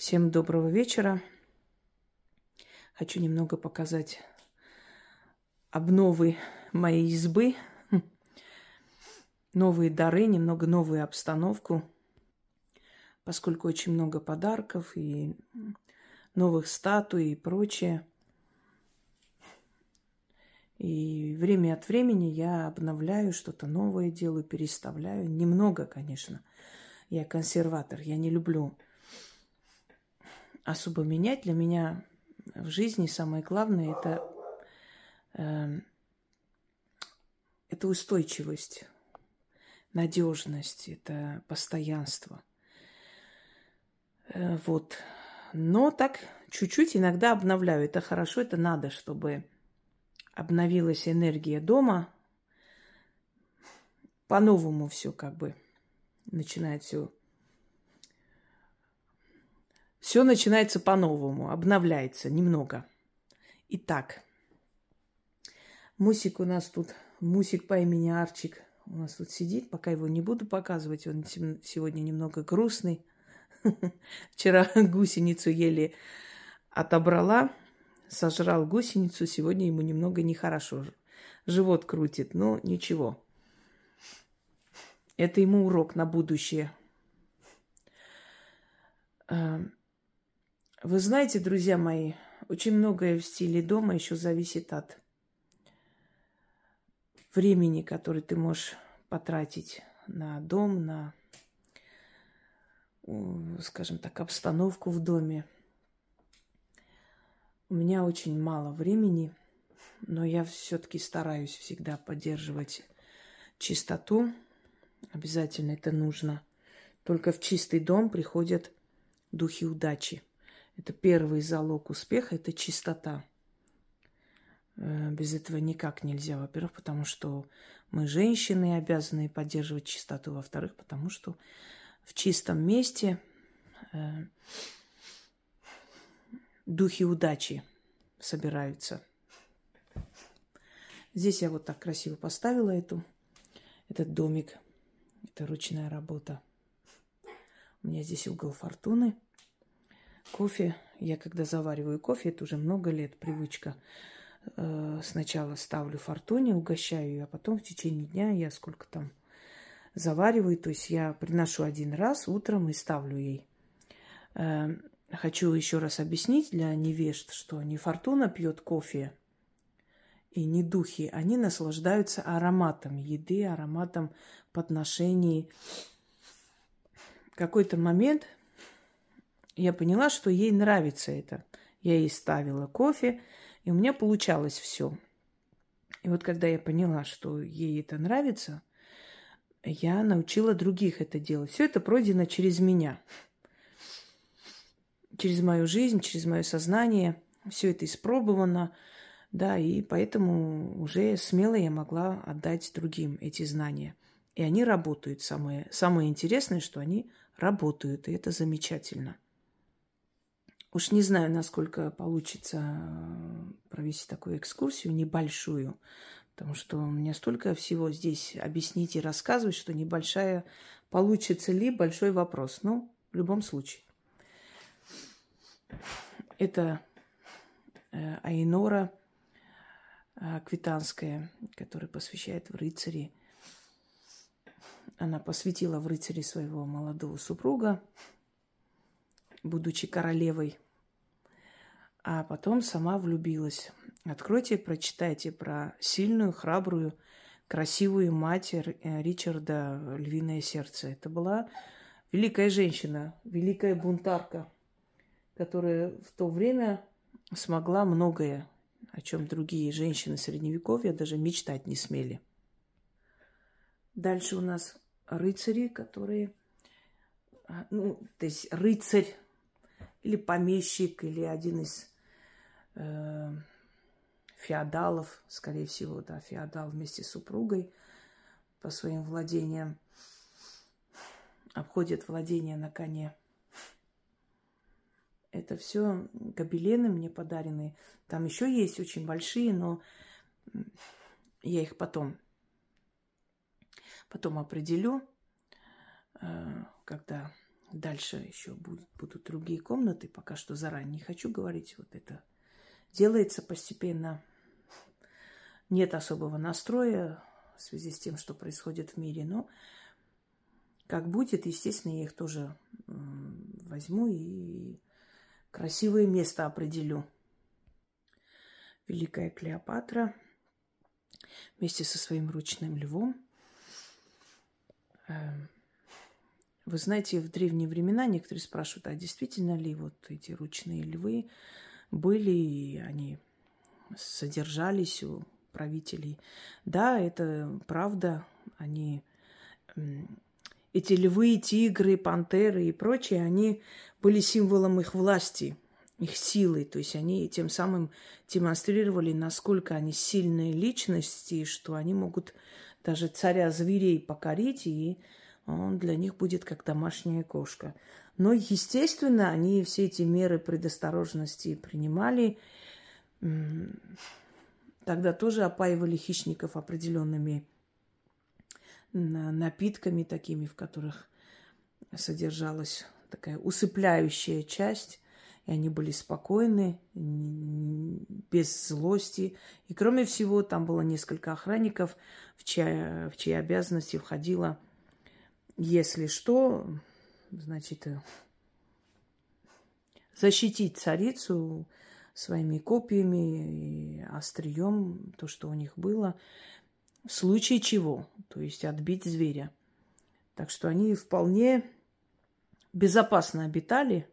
Всем доброго вечера. Хочу немного показать обновы моей избы, новые дары, немного новую обстановку, поскольку очень много подарков и новых статуй и прочее. И время от времени я обновляю что-то новое, делаю, переставляю. Немного, конечно. Я консерватор, я не люблю особо менять. Для меня в жизни самое главное это, э, это устойчивость, надежность, это постоянство. Э, вот. Но так чуть-чуть иногда обновляю. Это хорошо, это надо, чтобы обновилась энергия дома. По-новому все как бы начинает все все начинается по-новому, обновляется немного. Итак, Мусик у нас тут, Мусик по имени Арчик у нас тут сидит, пока его не буду показывать, он сегодня немного грустный. Вчера гусеницу еле отобрала, сожрал гусеницу, сегодня ему немного нехорошо. Живот крутит, но ничего. Это ему урок на будущее. Вы знаете, друзья мои, очень многое в стиле дома еще зависит от времени, которое ты можешь потратить на дом, на, скажем так, обстановку в доме. У меня очень мало времени, но я все-таки стараюсь всегда поддерживать чистоту. Обязательно это нужно. Только в чистый дом приходят духи удачи. Это первый залог успеха, это чистота. Э, без этого никак нельзя, во-первых, потому что мы, женщины, обязаны поддерживать чистоту, во-вторых, потому что в чистом месте э, духи удачи собираются. Здесь я вот так красиво поставила эту, этот домик. Это ручная работа. У меня здесь угол фортуны – Кофе, я когда завариваю кофе, это уже много лет привычка. Э, сначала ставлю фортуне, угощаю ее, а потом в течение дня я сколько там завариваю. То есть я приношу один раз утром и ставлю ей. Э, хочу еще раз объяснить для невежд, что не фортуна пьет кофе и не духи. Они наслаждаются ароматом еды, ароматом подношений. В какой-то момент я поняла, что ей нравится это. Я ей ставила кофе, и у меня получалось все. И вот когда я поняла, что ей это нравится, я научила других это делать. Все это пройдено через меня. Через мою жизнь, через мое сознание. Все это испробовано. Да, и поэтому уже смело я могла отдать другим эти знания. И они работают. Самое, самое интересное, что они работают. И это замечательно. Уж не знаю, насколько получится э, провести такую экскурсию небольшую, потому что меня столько всего здесь объяснить и рассказывать, что небольшая получится ли большой вопрос. Ну, в любом случае. Это э, Айнора э, Квитанская, которая посвящает в рыцари. Она посвятила в рыцари своего молодого супруга, будучи королевой. А потом сама влюбилась. Откройте, прочитайте про сильную, храбрую, красивую мать э, Ричарда «Львиное сердце». Это была великая женщина, великая бунтарка, которая в то время смогла многое, о чем другие женщины Средневековья даже мечтать не смели. Дальше у нас рыцари, которые... А, ну, то есть рыцарь или помещик, или один из э, феодалов, скорее всего, да, феодал вместе с супругой по своим владениям, обходит владения на коне. Это все гобелены мне подаренные. Там еще есть очень большие, но я их потом, потом определю, э, когда Дальше еще будут, будут другие комнаты. Пока что заранее не хочу говорить. Вот это делается постепенно. Нет особого настроя в связи с тем, что происходит в мире. Но как будет, естественно, я их тоже возьму и красивое место определю. Великая Клеопатра вместе со своим ручным львом. Вы знаете, в древние времена некоторые спрашивают, а действительно ли вот эти ручные львы были, и они содержались у правителей? Да, это правда. Они эти львы, тигры, пантеры и прочие, они были символом их власти, их силы. То есть они тем самым демонстрировали, насколько они сильные личности, что они могут даже царя зверей покорить, и он для них будет как домашняя кошка. Но, естественно, они все эти меры предосторожности принимали. Тогда тоже опаивали хищников определенными напитками такими, в которых содержалась такая усыпляющая часть, и они были спокойны, без злости. И кроме всего, там было несколько охранников, в чьи, в чьи обязанности входило, если что, значит, э, защитить царицу своими копиями и острием, то, что у них было – в случае чего, то есть отбить зверя. Так что они вполне безопасно обитали.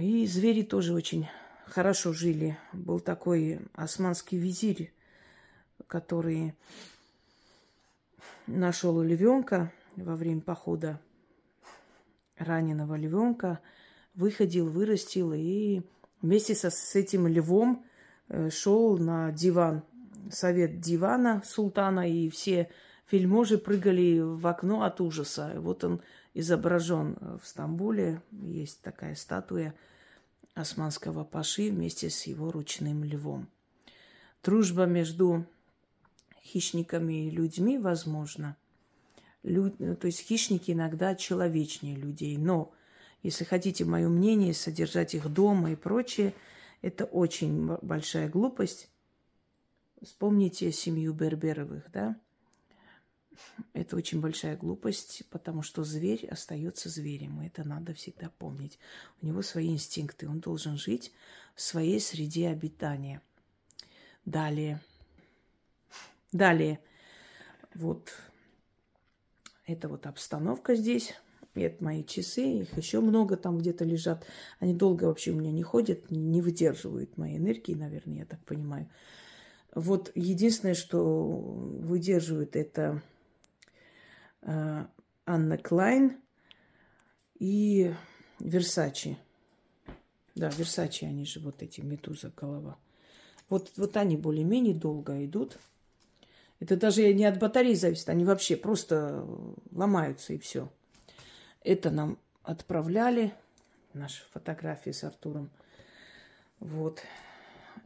И звери тоже очень хорошо жили. Был такой османский визирь, который нашел львенка во время похода, раненого львенка, выходил, вырастил и вместе со, с этим львом э, шел на диван совет дивана султана, и все вельможи прыгали в окно от ужаса. Вот он изображен в Стамбуле. Есть такая статуя османского паши вместе с его ручным львом. Дружба между хищниками и людьми возможна. Лю... То есть хищники иногда человечнее людей. Но, если хотите мое мнение, содержать их дома и прочее, это очень большая глупость. Вспомните семью Берберовых, да? Это очень большая глупость, потому что зверь остается зверем. И это надо всегда помнить. У него свои инстинкты. Он должен жить в своей среде обитания. Далее. Далее. Вот это вот обстановка здесь. Это мои часы. Их еще много там где-то лежат. Они долго вообще у меня не ходят, не выдерживают моей энергии, наверное, я так понимаю. Вот единственное, что выдерживает, это э, Анна Клайн и Версачи. Да, Версачи, они же вот эти, медуза голова. Вот, вот они более-менее долго идут. Это даже не от батареи зависит, они вообще просто ломаются и все. Это нам отправляли, наши фотографии с Артуром. Вот.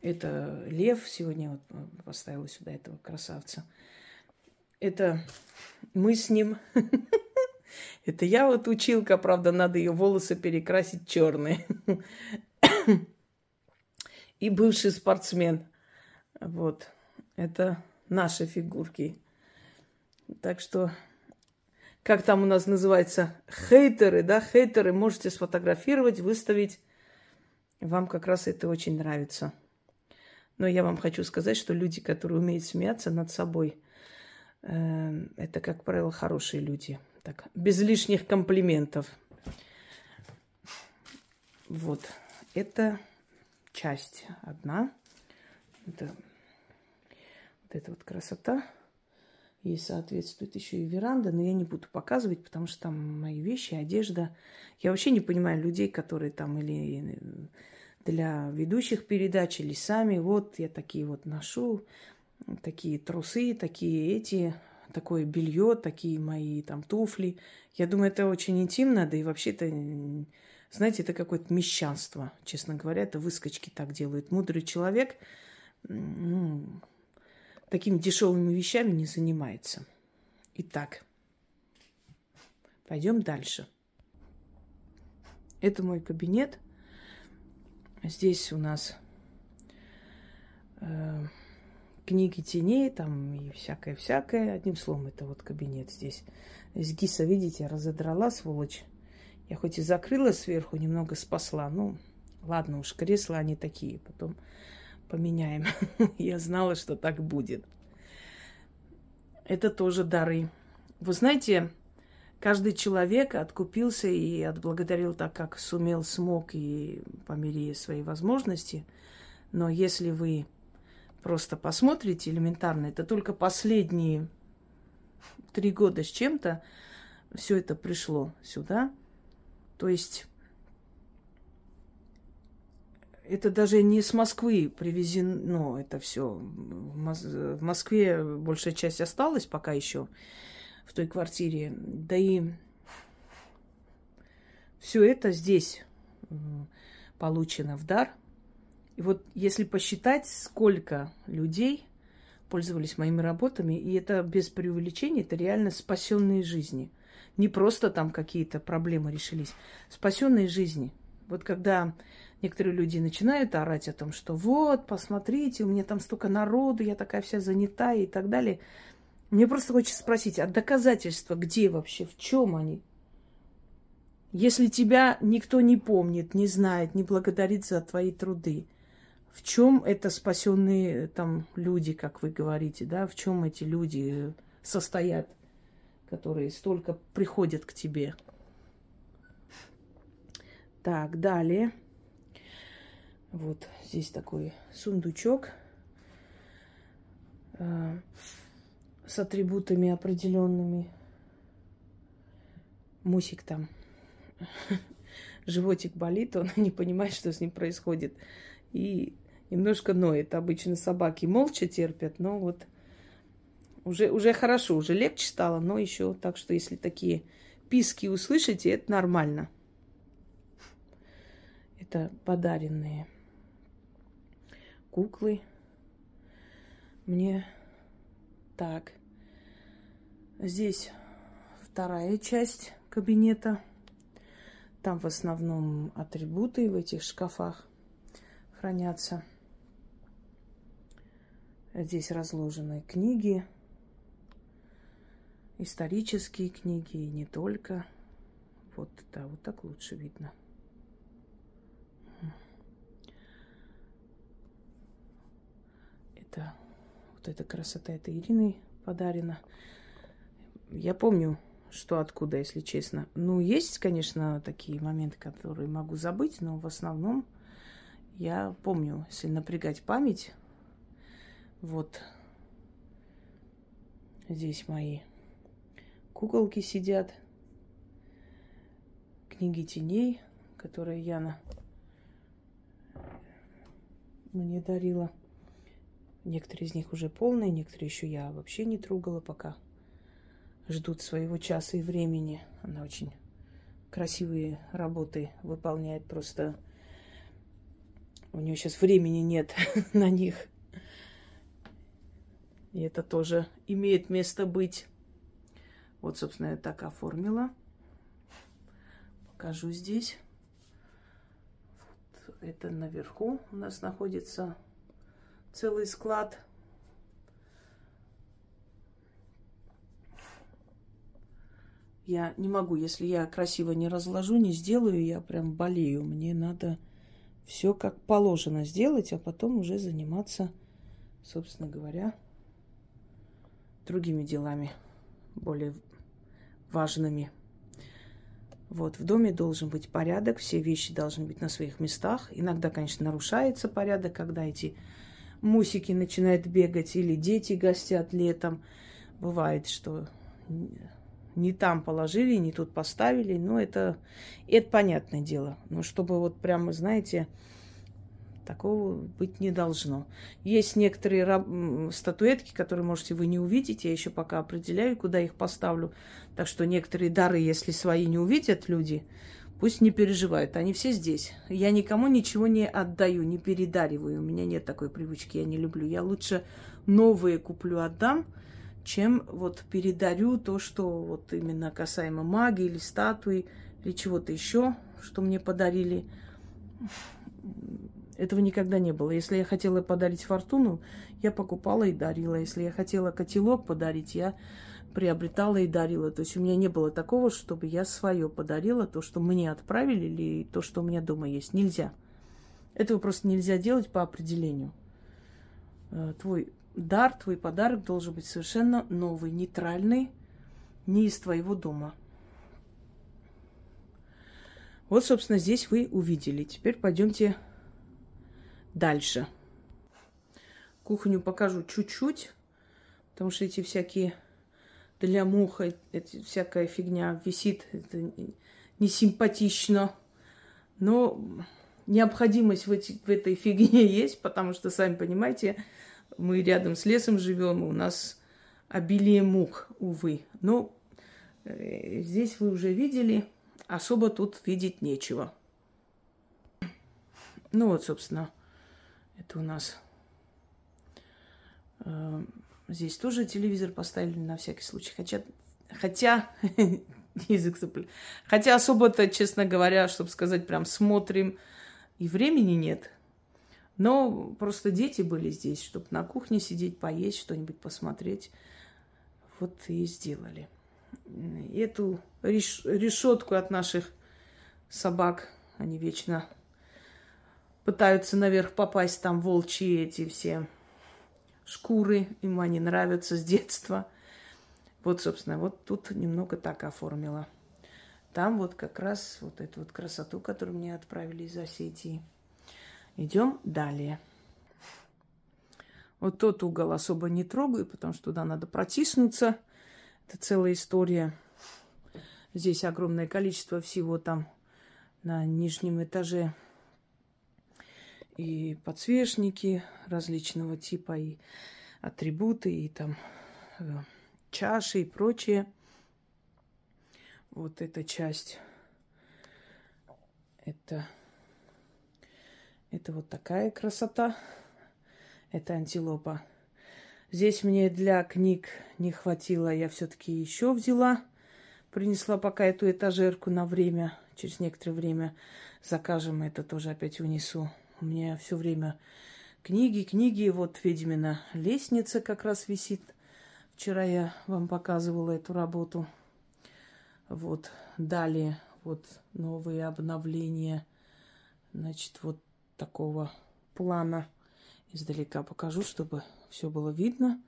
Это лев. Сегодня вот поставила сюда этого красавца. Это мы с ним. Это я вот училка, правда, надо ее волосы перекрасить черные. И бывший спортсмен. Вот. Это наши фигурки. Так что, как там у нас называется, хейтеры, да, хейтеры можете сфотографировать, выставить. Вам как раз это очень нравится. Но я вам хочу сказать, что люди, которые умеют смеяться над собой, э, это, как правило, хорошие люди. Так, без лишних комплиментов. Вот. Это часть одна. Это, вот эта вот красота. Ей соответствует еще и веранда, но я не буду показывать, потому что там мои вещи, одежда. Я вообще не понимаю людей, которые там или для ведущих передач или сами. Вот я такие вот ношу, такие трусы, такие эти, такое белье, такие мои там туфли. Я думаю, это очень интимно, да и вообще-то, знаете, это какое-то мещанство, честно говоря, это выскочки так делают. Мудрый человек ну, такими дешевыми вещами не занимается. Итак, Пойдем дальше. Это мой кабинет. Здесь у нас э, книги теней, там и всякое-всякое. Одним словом, это вот кабинет здесь. Здесь Гиса, видите, разодрала, сволочь. Я хоть и закрыла сверху, немного спасла. Ну, ладно уж, кресла они такие. Потом поменяем. Я знала, что так будет. Это тоже дары. Вы знаете, каждый человек откупился и отблагодарил так, как сумел, смог и по мере своей возможности. Но если вы просто посмотрите элементарно, это только последние три года с чем-то все это пришло сюда. То есть это даже не с Москвы привезено это все. В Москве большая часть осталась пока еще в той квартире. Да и все это здесь получено в дар. И вот если посчитать, сколько людей пользовались моими работами, и это без преувеличения, это реально спасенные жизни. Не просто там какие-то проблемы решились, спасенные жизни. Вот когда некоторые люди начинают орать о том, что вот, посмотрите, у меня там столько народу, я такая вся занята и так далее. Мне просто хочется спросить, а доказательства где вообще, в чем они? Если тебя никто не помнит, не знает, не благодарит за твои труды, в чем это спасенные там люди, как вы говорите, да, в чем эти люди состоят, которые столько приходят к тебе? Так, далее. Вот здесь такой сундучок э, с атрибутами определенными. Мусик там. Животик болит, он не понимает, что с ним происходит. И немножко ноет. Обычно собаки молча терпят, но вот уже, уже хорошо, уже легче стало, но еще так что если такие писки услышите, это нормально. Это подаренные куклы. Мне так. Здесь вторая часть кабинета. Там в основном атрибуты в этих шкафах хранятся. Здесь разложены книги, исторические книги и не только. Вот, да, вот так лучше видно. Это вот эта красота, это Ириной подарена. Я помню, что откуда, если честно. Ну, есть, конечно, такие моменты, которые могу забыть, но в основном я помню, если напрягать память. Вот здесь мои куколки сидят. Книги теней, которые Яна мне дарила. Некоторые из них уже полные, некоторые еще я вообще не трогала пока. Ждут своего часа и времени. Она очень красивые работы выполняет. Просто у нее сейчас времени нет на них. И это тоже имеет место быть. Вот, собственно, я так оформила. Покажу здесь. Вот это наверху у нас находится целый склад. Я не могу, если я красиво не разложу, не сделаю, я прям болею. Мне надо все как положено сделать, а потом уже заниматься, собственно говоря, другими делами, более важными. Вот, в доме должен быть порядок, все вещи должны быть на своих местах. Иногда, конечно, нарушается порядок, когда эти мусики начинают бегать, или дети гостят летом. Бывает, что не там положили, не тут поставили, но это, это понятное дело. Но чтобы вот прямо, знаете, такого быть не должно. Есть некоторые раб- статуэтки, которые, можете, вы не увидите. Я еще пока определяю, куда их поставлю. Так что некоторые дары, если свои не увидят люди, Пусть не переживают, они все здесь. Я никому ничего не отдаю, не передариваю. У меня нет такой привычки, я не люблю. Я лучше новые куплю, отдам, чем вот передарю то, что вот именно касаемо магии или статуи или чего-то еще, что мне подарили. Этого никогда не было. Если я хотела подарить фортуну, я покупала и дарила. Если я хотела котелок подарить, я приобретала и дарила. То есть у меня не было такого, чтобы я свое подарила, то, что мне отправили, или то, что у меня дома есть. Нельзя. Этого просто нельзя делать по определению. Э, твой дар, твой подарок должен быть совершенно новый, нейтральный, не из твоего дома. Вот, собственно, здесь вы увидели. Теперь пойдемте дальше. Кухню покажу чуть-чуть, потому что эти всякие для муха, эти, всякая фигня висит, это не симпатично. Но необходимость в, эти, в этой фигне есть, потому что, сами понимаете, мы рядом с лесом живем, у нас обилие мух, увы. Но э, здесь вы уже видели, особо тут видеть нечего. Ну вот, собственно, это у нас э, здесь тоже телевизор поставили на всякий случай. Хотя, хотя язык цепля. Хотя особо-то, честно говоря, чтобы сказать, прям смотрим, и времени нет. Но просто дети были здесь, чтобы на кухне сидеть, поесть, что-нибудь посмотреть. Вот и сделали. Эту реш- решетку от наших собак, они вечно пытаются наверх попасть, там волчьи эти все шкуры, им они нравятся с детства. Вот, собственно, вот тут немного так оформила. Там вот как раз вот эту вот красоту, которую мне отправили из Осетии – Идем далее. Вот тот угол особо не трогаю, потому что туда надо протиснуться. Это целая история. Здесь огромное количество всего там на нижнем этаже. И подсвечники различного типа, и атрибуты, и там э, чаши и прочее. Вот эта часть. Это это вот такая красота. Это антилопа. Здесь мне для книг не хватило, я все-таки еще взяла. Принесла пока эту этажерку на время. Через некоторое время закажем это тоже опять унесу. У меня все время книги, книги. Вот ведьмина лестница как раз висит. Вчера я вам показывала эту работу. Вот далее вот новые обновления. Значит, вот такого плана. Издалека покажу, чтобы все было видно.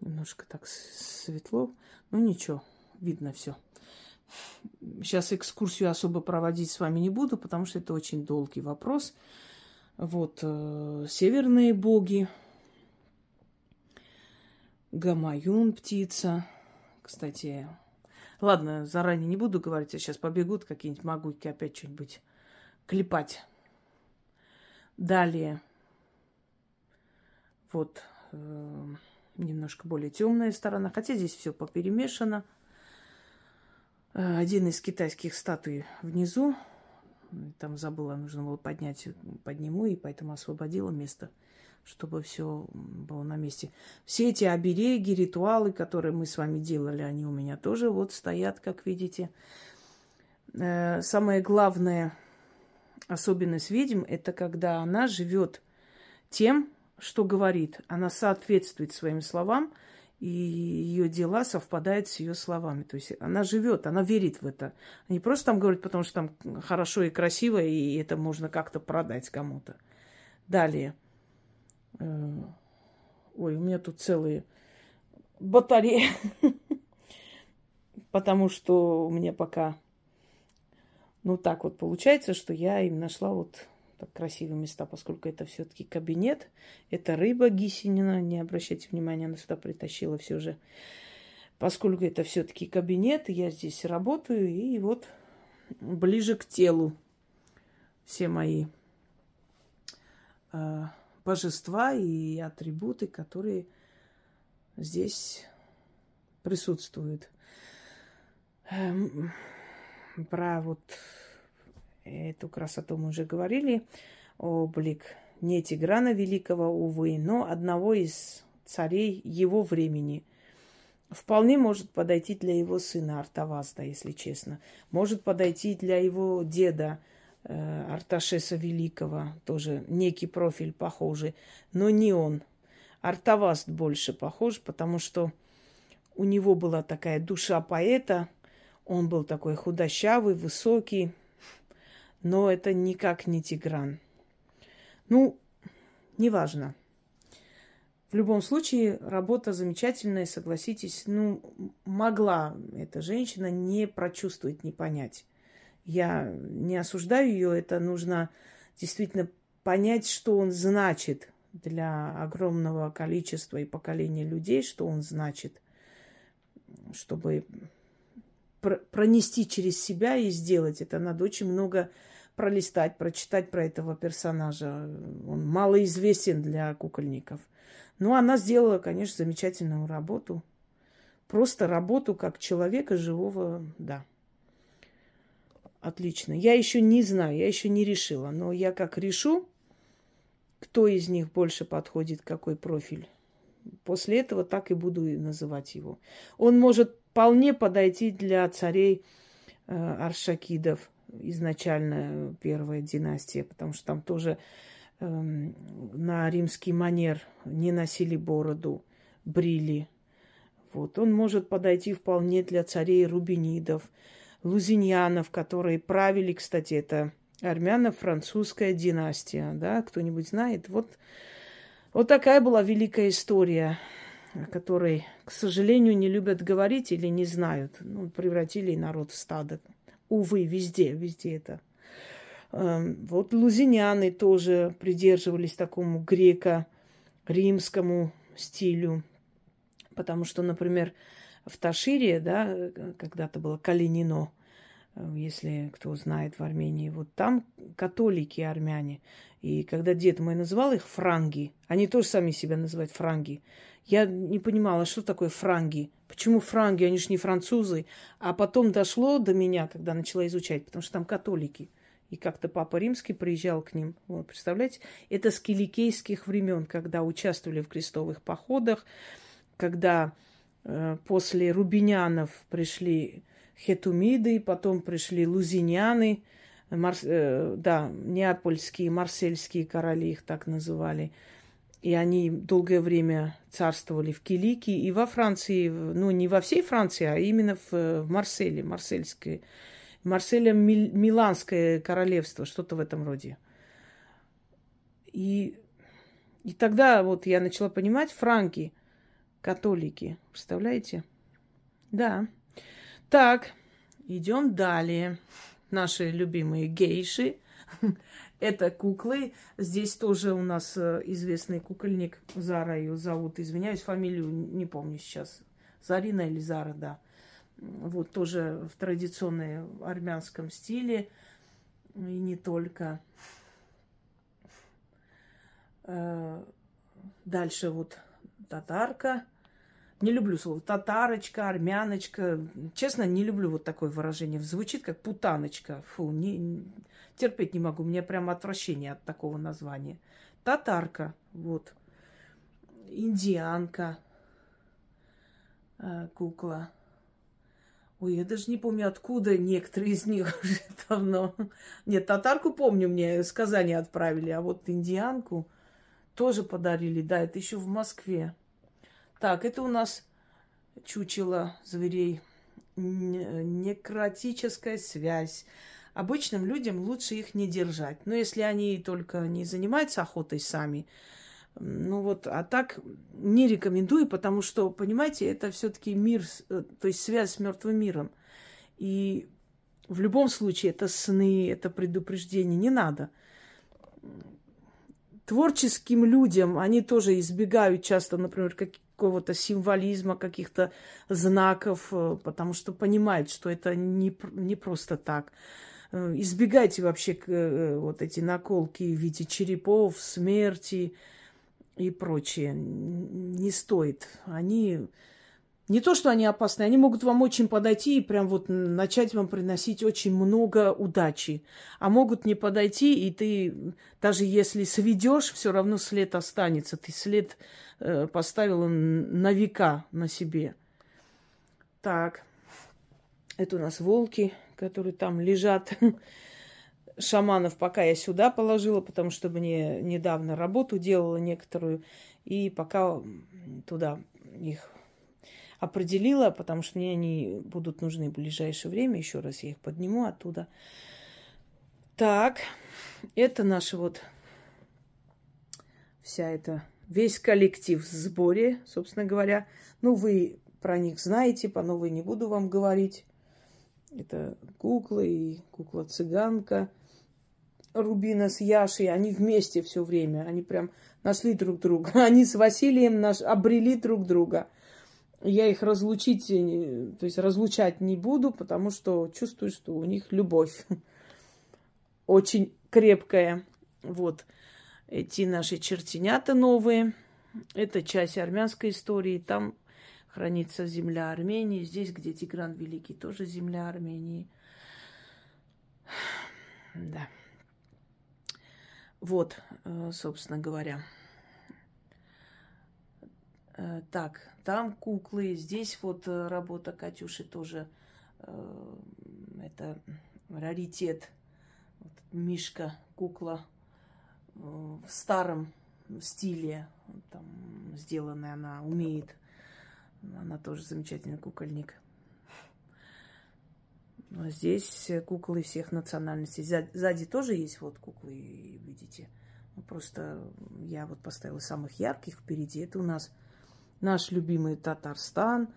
Немножко так светло. Ну ничего, видно все. Сейчас экскурсию особо проводить с вами не буду, потому что это очень долгий вопрос. Вот э, северные боги. Гамаюн птица. Кстати, Ладно, заранее не буду говорить, а сейчас побегут какие-нибудь могуйки опять что-нибудь клепать. Далее. Вот э, немножко более темная сторона, хотя здесь все поперемешано. Э, один из китайских статуй внизу. Там забыла, нужно было поднять, подниму, и поэтому освободила место чтобы все было на месте. Все эти обереги, ритуалы, которые мы с вами делали, они у меня тоже вот стоят, как видите. Э, самое главное особенность ведьм – это когда она живет тем, что говорит. Она соответствует своим словам, и ее дела совпадают с ее словами. То есть она живет, она верит в это. Не просто там говорит, потому что там хорошо и красиво, и это можно как-то продать кому-то. Далее – Э, ой, у меня тут целые батареи. Потому что у меня пока, ну так вот получается, что я им нашла вот так красивые места, поскольку это все-таки кабинет. Это рыба гисенина, не обращайте внимания, она сюда притащила все же. Поскольку это все-таки кабинет, я здесь работаю, и вот ближе к телу все мои э, божества и атрибуты, которые здесь присутствуют. Эм, про вот эту красоту мы уже говорили. Облик не Тиграна Великого, увы, но одного из царей его времени. Вполне может подойти для его сына Артавазда, если честно. Может подойти для его деда э, Арташеса Великого, тоже некий профиль похожий, но не он. Артаваст больше похож, потому что у него была такая душа поэта, он был такой худощавый, высокий, но это никак не Тигран. Ну, неважно. В любом случае, работа замечательная, согласитесь. Ну, могла эта женщина не прочувствовать, не понять. Я не осуждаю ее, это нужно действительно понять, что он значит для огромного количества и поколения людей, что он значит, чтобы пронести через себя и сделать это. Надо очень много пролистать, прочитать про этого персонажа. Он малоизвестен для кукольников. Но она сделала, конечно, замечательную работу. Просто работу как человека живого, да. Отлично. Я еще не знаю, я еще не решила. Но я как решу, кто из них больше подходит, какой профиль. После этого так и буду называть его. Он может вполне подойти для царей э, Аршакидов, изначально первая династия, потому что там тоже э, на римский манер не носили бороду, брили. Вот. Он может подойти вполне для царей рубинидов, лузиньянов, которые правили, кстати, это армяно-французская династия, да, кто-нибудь знает? Вот, вот такая была великая история, о которой, к сожалению, не любят говорить или не знают. Ну, превратили народ в стадо. Увы, везде, везде это. Эм, вот лузиняне тоже придерживались такому греко-римскому стилю. Потому что, например, в Ташире, да, когда-то было Калинино, если кто знает в Армении, вот там католики армяне. И когда дед мой называл их франги, они тоже сами себя называют франги. Я не понимала, что такое франги. Почему франги, они же не французы. А потом дошло до меня, когда начала изучать, потому что там католики. И как-то Папа Римский приезжал к ним. Вот, представляете? Это с киликейских времен, когда участвовали в крестовых походах, когда э, после рубинянов пришли хетумиды, потом пришли лузиняны, марс, э, да, неапольские, марсельские короли их так называли – и они долгое время царствовали в Килике и во Франции, ну, не во всей Франции, а именно в, в Марселе, Марсельское, Марселя Миланское королевство, что-то в этом роде. И, и тогда вот я начала понимать, франки, католики, представляете? Да. Так, идем далее. Наши любимые гейши. Это куклы. Здесь тоже у нас э, известный кукольник. Зара ее зовут. Извиняюсь, фамилию не помню сейчас. Зарина или Зара, да. Вот тоже в традиционном армянском стиле. И не только. Э, дальше вот татарка. Не люблю слово татарочка, армяночка. Честно, не люблю вот такое выражение. Звучит как путаночка. Фу, не, терпеть не могу. У меня прям отвращение от такого названия. Татарка, вот. Индианка, э, кукла. Ой, я даже не помню, откуда некоторые из них уже давно. Нет, татарку помню, мне с Казани отправили, а вот индианку тоже подарили. Да, это еще в Москве. Так, это у нас чучело зверей. Некротическая связь. Обычным людям лучше их не держать. Но если они только не занимаются охотой сами, ну вот, а так не рекомендую, потому что, понимаете, это все-таки мир, э, то есть связь с мертвым миром. И в любом случае это сны, это предупреждение, не надо творческим людям, они тоже избегают часто, например, какого-то символизма, каких-то знаков, э, потому что понимают, что это не, не просто так. Э, избегайте вообще э, вот эти наколки в виде черепов, смерти и прочее. Не стоит. Они не то, что они опасны, они могут вам очень подойти и прям вот начать вам приносить очень много удачи. А могут не подойти, и ты, даже если сведешь, все равно след останется. Ты след э, поставила на века на себе. Так, это у нас волки, которые там лежат. Шаманов пока я сюда положила, потому что мне недавно работу делала некоторую. И пока туда их определила, потому что мне они будут нужны в ближайшее время. Еще раз я их подниму оттуда. Так, это наша вот вся эта, весь коллектив в сборе, собственно говоря. Ну, вы про них знаете, по новой не буду вам говорить. Это куклы и кукла-цыганка. Рубина с Яшей, они вместе все время, они прям нашли друг друга. Они с Василием наш, обрели друг друга я их разлучить, э, то есть разлучать не буду, потому что чувствую, что у них любовь очень крепкая. Вот эти наши чертенята новые. Это часть армянской истории. Там хранится земля Армении. Здесь, где Тигран Великий, тоже земля Армении. Да. Вот, э, собственно говоря. Э, так, там куклы, здесь вот э, работа Катюши тоже. Э, это раритет. Вот, Мишка, кукла в старом стиле там сделанная, она умеет. Она тоже замечательный кукольник. А здесь куклы всех национальностей. Сзади тоже есть вот куклы, видите. Ну, просто я вот поставила самых ярких впереди. Это у нас наш любимый Татарстан,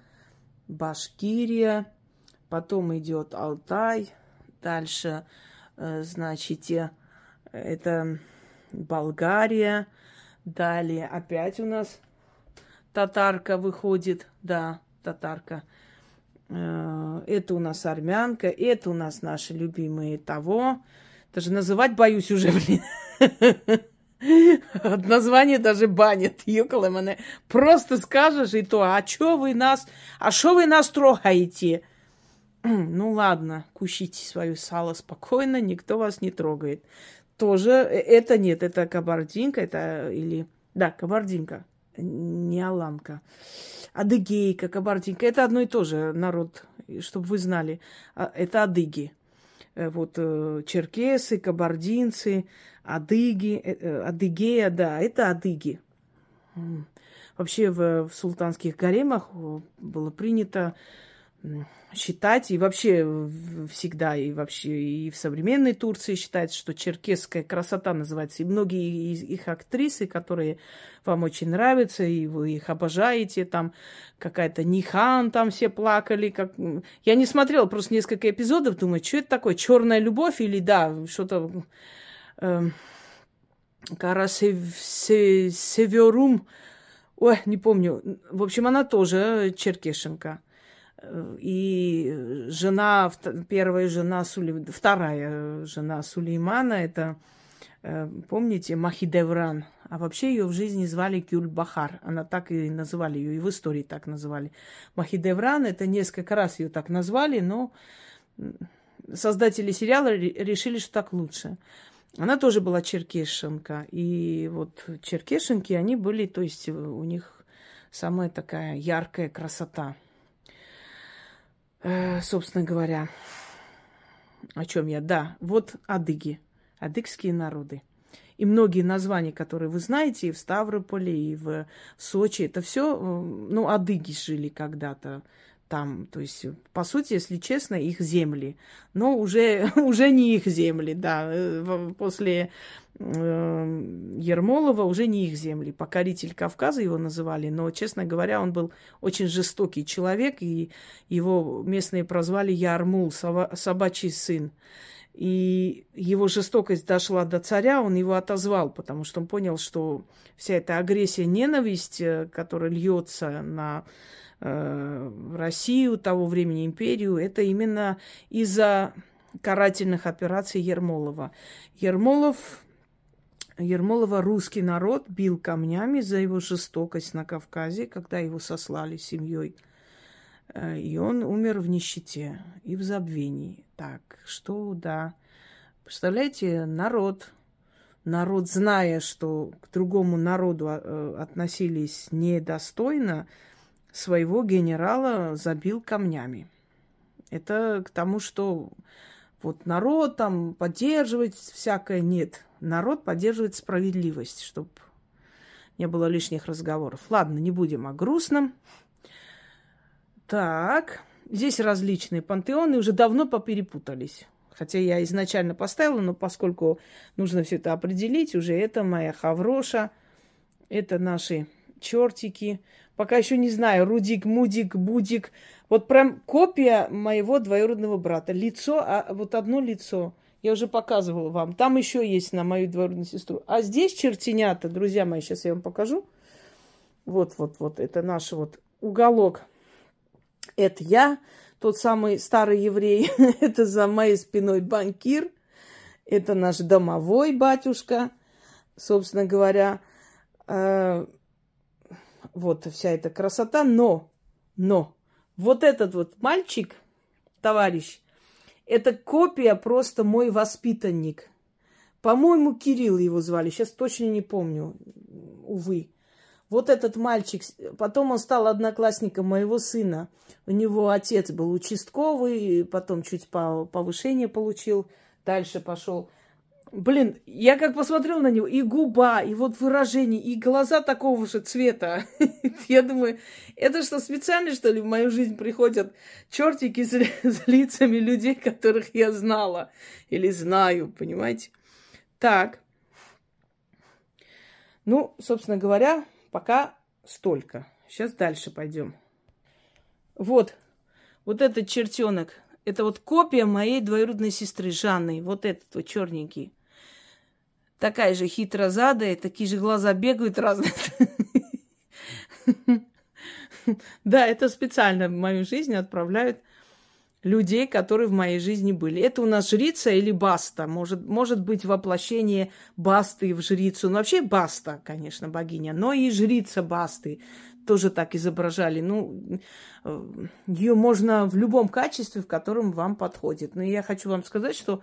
Башкирия, потом идет Алтай, дальше, э, значит, это Болгария, далее опять у нас татарка выходит, да, татарка. Э, это у нас армянка, это у нас наши любимые того. Даже называть боюсь уже, блин. От названия даже банят, мене. Просто скажешь и то, а чё вы нас, а что вы нас трогаете? Ну ладно, кушите свое сало спокойно, никто вас не трогает. Тоже э, это нет, это кабардинка, это или... Да, кабардинка, не аланка. Адыгейка, кабардинка, это одно и то же народ, чтобы вы знали. А, это адыги. Э, вот э, черкесы, кабардинцы, адыги, э, адыгея, да, это адыги. Вообще в, в султанских гаремах было принято считать, и вообще всегда, и вообще и в современной Турции считается, что черкесская красота называется. И многие из их актрисы, которые вам очень нравятся, и вы их обожаете, там какая-то Нихан, там все плакали. Как... Я не смотрела просто несколько эпизодов, думаю, что это такое, черная любовь или да, что-то... Э, Северум, ой, не помню. В общем, она тоже черкешенка. И жена, первая жена, вторая жена Сулеймана, это, э, помните, Махидевран. А вообще ее в жизни звали Гюльбахар. Она так и называли ее, и в истории так называли. Махидевран, это несколько раз ее так назвали, но создатели сериала решили, что так лучше. Она тоже была черкешенка. И вот черкешенки, они были, то есть у них самая такая яркая красота – э, собственно говоря, о чем я? Да, вот адыги, адыгские народы. И многие названия, которые вы знаете, и в Ставрополе, и в Сочи, это все, э, ну, адыги жили когда-то там. То есть, по сути, если честно, их земли. Но уже, уже не их земли, да. Э, после э, Ермолова уже не их земли. Покоритель Кавказа его называли, но, честно говоря, он был очень жестокий человек, и его местные прозвали Ярмул, собачий сын. И его жестокость дошла до царя, он его отозвал, потому что он понял, что вся эта агрессия, ненависть, э, которая льется на э, Россию, того времени империю, это именно из-за карательных операций Ермолова. Ермолов, Ермолова русский народ бил камнями за его жестокость на Кавказе, когда его сослали семьей Э, и он умер в нищете и в забвении. Так, что да. Представляете, народ, народ, зная, что к другому народу э, относились недостойно, своего генерала забил камнями. Это к тому, что вот народ там поддерживает всякое. Нет, народ поддерживает справедливость, чтобы не было лишних разговоров. Ладно, не будем о грустном. Так, здесь различные пантеоны уже давно поперепутались. Хотя я изначально поставила, но поскольку нужно все это определить, уже это моя Хавроша, это наши чертики. Пока еще не знаю, Рудик, Мудик, Будик. Вот прям копия моего двоюродного брата. Лицо, а вот одно лицо. Я уже показывала вам. Там еще есть на мою двоюродную сестру. А здесь чертенята, друзья мои, сейчас я вам покажу. Вот, вот, вот, это наш вот уголок. Это я, тот самый старый еврей. это за моей спиной банкир. Это наш домовой батюшка, собственно говоря. Вот вся эта красота, но, но, вот этот вот мальчик, товарищ, это копия просто мой воспитанник. По-моему, Кирилл его звали, сейчас точно не помню, увы. Вот этот мальчик, потом он стал одноклассником моего сына. У него отец был участковый, потом чуть повышение получил, дальше пошел Блин, я как посмотрел на него, и губа, и вот выражение, и глаза такого же цвета. Я думаю, это что, специально, что ли, в мою жизнь приходят чертики с, с лицами людей, которых я знала или знаю, понимаете? Так. Ну, собственно говоря, пока столько. Сейчас дальше пойдем. Вот, вот этот чертенок. Это вот копия моей двоюродной сестры Жанны. Вот этот вот черненький такая же хитрозадая, такие же глаза бегают разные. Да, это специально в мою жизнь отправляют людей, которые в моей жизни были. Это у нас жрица или баста? Может, может быть воплощение басты в жрицу. Ну, вообще баста, конечно, богиня, но и жрица басты тоже так изображали. Ну, э, ее можно в любом качестве, в котором вам подходит. Но я хочу вам сказать, что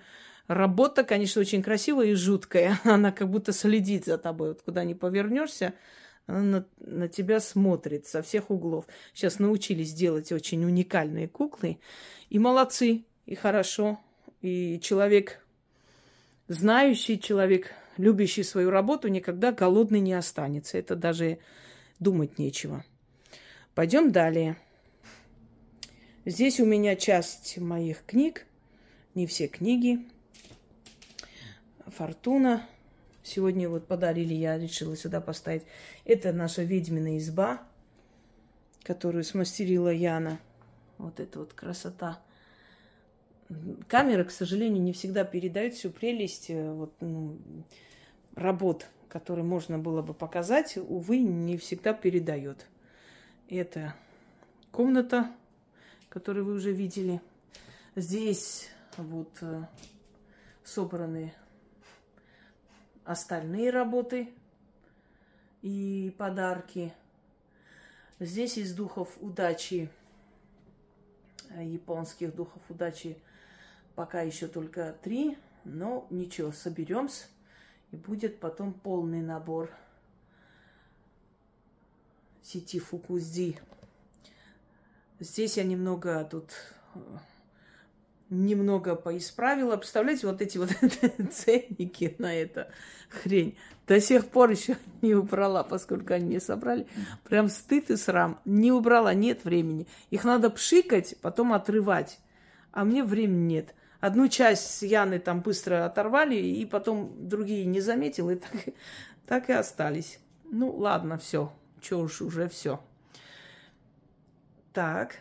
Работа, конечно, очень красивая и жуткая. Она как будто следит за тобой. Вот куда не повернешься, она на, на тебя смотрит со всех углов. Сейчас научились делать очень уникальные куклы. И молодцы, и хорошо. И человек, знающий человек, любящий свою работу, никогда голодный не останется. Это даже думать нечего. Пойдем далее. Здесь у меня часть моих книг, не все книги. Фортуна. Сегодня вот подарили, я решила сюда поставить. Это наша ведьмина изба, которую смастерила Яна. Вот это вот красота. Камера, к сожалению, не всегда передает всю прелесть э, вот, ну, работ, которые можно было бы показать. Увы, не всегда передает. Это комната, которую вы уже видели. Здесь вот э, собраны остальные работы и подарки. Здесь из духов удачи, э, японских духов удачи, пока еще только три, но ничего, соберемся, и будет потом полный набор сети Фукузди. Здесь я немного тут э, немного поисправила. Представляете, вот эти вот ценники на это хрень. До сих пор еще не убрала, поскольку они мне собрали. Прям стыд и срам. Не убрала, нет времени. Их надо пшикать, потом отрывать. А мне времени нет. Одну часть с Яной там быстро оторвали, и потом другие не заметила, и так, так и остались. Ну, ладно, все. Че уж, уже все. Так.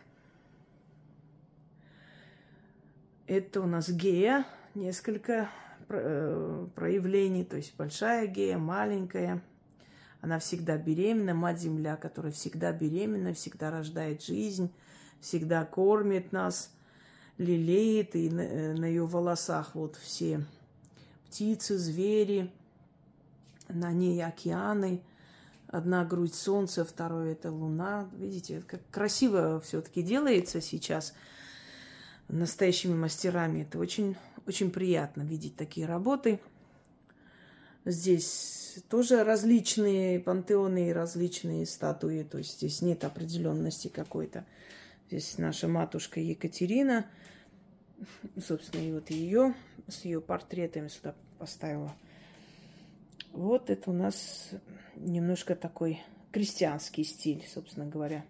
Это у нас гея, несколько э, проявлений, то есть большая гея, маленькая. Она всегда беременна, мать земля, которая всегда беременна, всегда рождает жизнь, всегда кормит нас, лелеет, и на, э, ее волосах вот все птицы, звери, на ней океаны, Одна грудь солнца, второе это луна. Видите, как красиво все-таки делается сейчас настоящими мастерами. Это очень, очень приятно видеть такие работы. Здесь тоже различные пантеоны и различные статуи. То есть здесь нет определенности какой-то. Здесь наша матушка Екатерина. Собственно, и вот ее с ее портретами сюда поставила. Вот это у нас немножко такой крестьянский стиль, собственно говоря.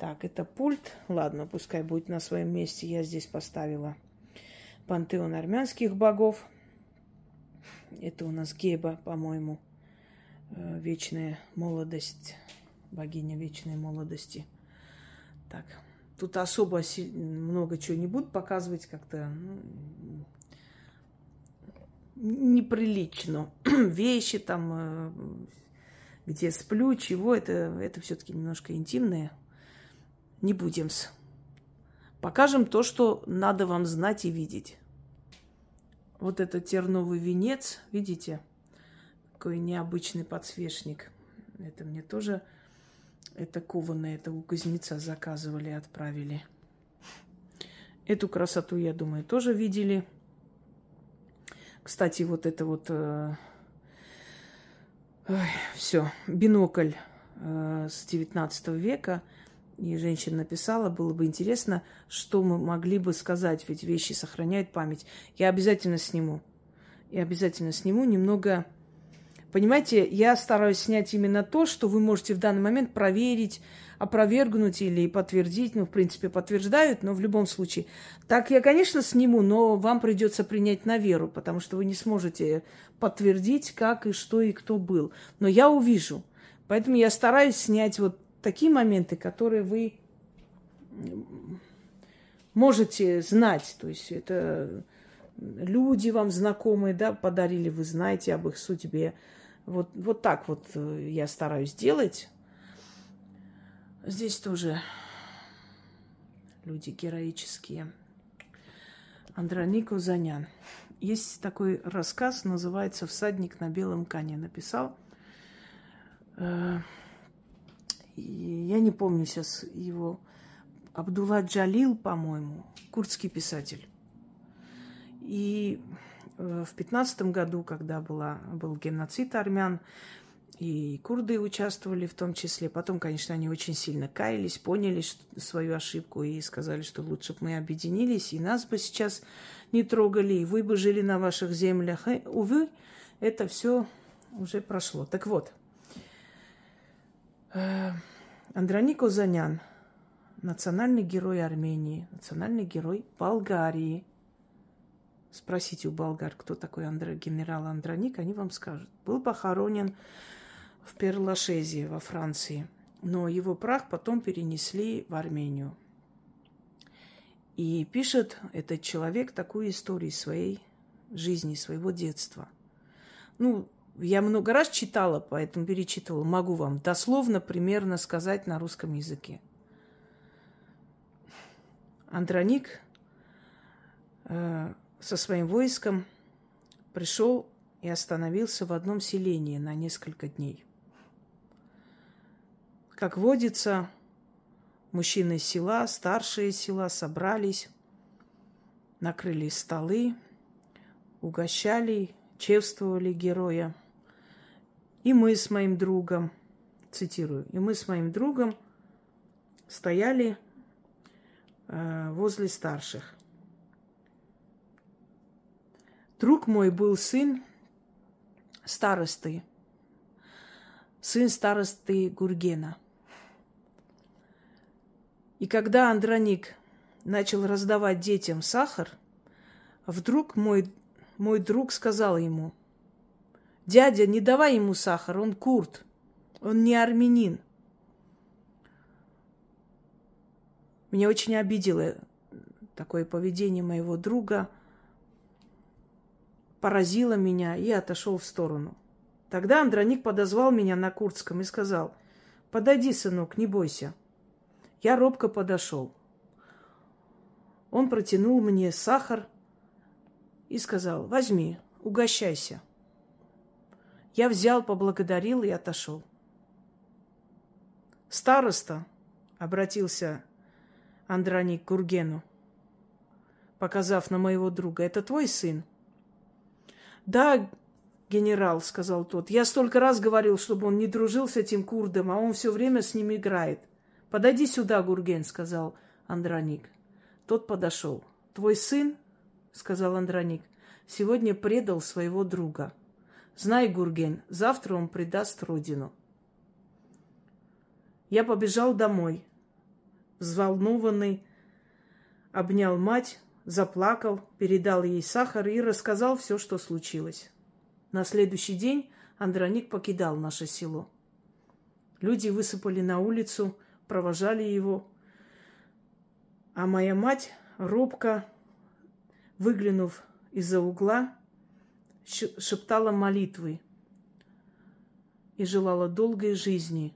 Так, это пульт. Ладно, пускай будет на своем месте. Я здесь поставила пантеон армянских богов. Это у нас Геба, по-моему, э, вечная молодость, богиня вечной молодости. Так, тут особо много чего не буду показывать, как-то ну, неприлично. Вещи там, э, где сплю, чего, это, это все-таки немножко интимное. Не будем с. Покажем то, что надо вам знать и видеть. Вот это терновый венец, видите? Какой необычный подсвечник. Это мне тоже, это кованое, это у кузнеца заказывали, отправили. Эту красоту, я думаю, тоже видели. Кстати, вот это вот э, все, бинокль э, с 19 века. И женщина написала, было бы интересно, что мы могли бы сказать, ведь вещи сохраняют память. Я обязательно сниму. Я обязательно сниму немного Понимаете, я стараюсь снять именно то, что вы можете в данный момент проверить, опровергнуть или подтвердить. Ну, в принципе, подтверждают, но в любом случае. Так я, конечно, сниму, но вам придется принять на веру, потому что вы не сможете подтвердить, как и что и кто был. Но я увижу. Поэтому я стараюсь снять вот такие моменты, которые вы можете знать. То есть это люди вам знакомые, да, подарили, вы знаете об их судьбе. Вот, вот так вот э, я стараюсь делать. Здесь тоже люди героические. Андронико Занян. Есть такой рассказ, называется «Всадник на белом коне». Написал. Э, я не помню сейчас его. Абдулла Джалил, по-моему, курдский писатель. И Э, в пятнадцатом году, когда была, был геноцид армян, и курды участвовали в том числе. Потом, конечно, они очень сильно каялись, поняли свою ошибку и сказали, что лучше бы мы объединились, и нас бы сейчас не трогали, и вы бы жили на ваших землях. И, увы, это все уже прошло. Так вот, э, Андроник Озанян, национальный герой Армении, национальный герой Болгарии – Спросите у болгар, кто такой Андре, генерал Андроник, они вам скажут. Был похоронен в Перлашезе во Франции, но его прах потом перенесли в Армению. И пишет этот человек такую историю своей жизни, своего детства. Ну, я много раз читала, поэтому перечитывала. Могу вам дословно, примерно сказать на русском языке. Андроник э, со своим войском пришел и остановился в одном селении на несколько дней. Как водится, мужчины села, старшие села собрались, накрыли столы, угощали, чествовали героя. И мы с моим другом, цитирую, и мы с моим другом стояли э, возле старших. Друг мой был сын старосты, сын старосты Гургена. И когда Андроник начал раздавать детям сахар, вдруг мой, мой друг сказал ему, «Дядя, не давай ему сахар, он курд, он не армянин». Меня очень обидело такое поведение моего друга – поразило меня и отошел в сторону. Тогда Андроник подозвал меня на курдском и сказал, «Подойди, сынок, не бойся». Я робко подошел. Он протянул мне сахар и сказал, «Возьми, угощайся». Я взял, поблагодарил и отошел. Староста, обратился Андроник к Гургену, показав на моего друга, это твой сын? Да, генерал, сказал тот, я столько раз говорил, чтобы он не дружил с этим курдом, а он все время с ним играет. Подойди сюда, Гурген, сказал Андроник. Тот подошел. Твой сын, сказал Андроник, сегодня предал своего друга. Знай, Гурген, завтра он предаст родину. Я побежал домой, взволнованный, обнял мать, заплакал, передал ей сахар и рассказал все, что случилось. На следующий день Андроник покидал наше село. Люди высыпали на улицу, провожали его. А моя мать, робко, выглянув из-за угла, шептала молитвы и желала долгой жизни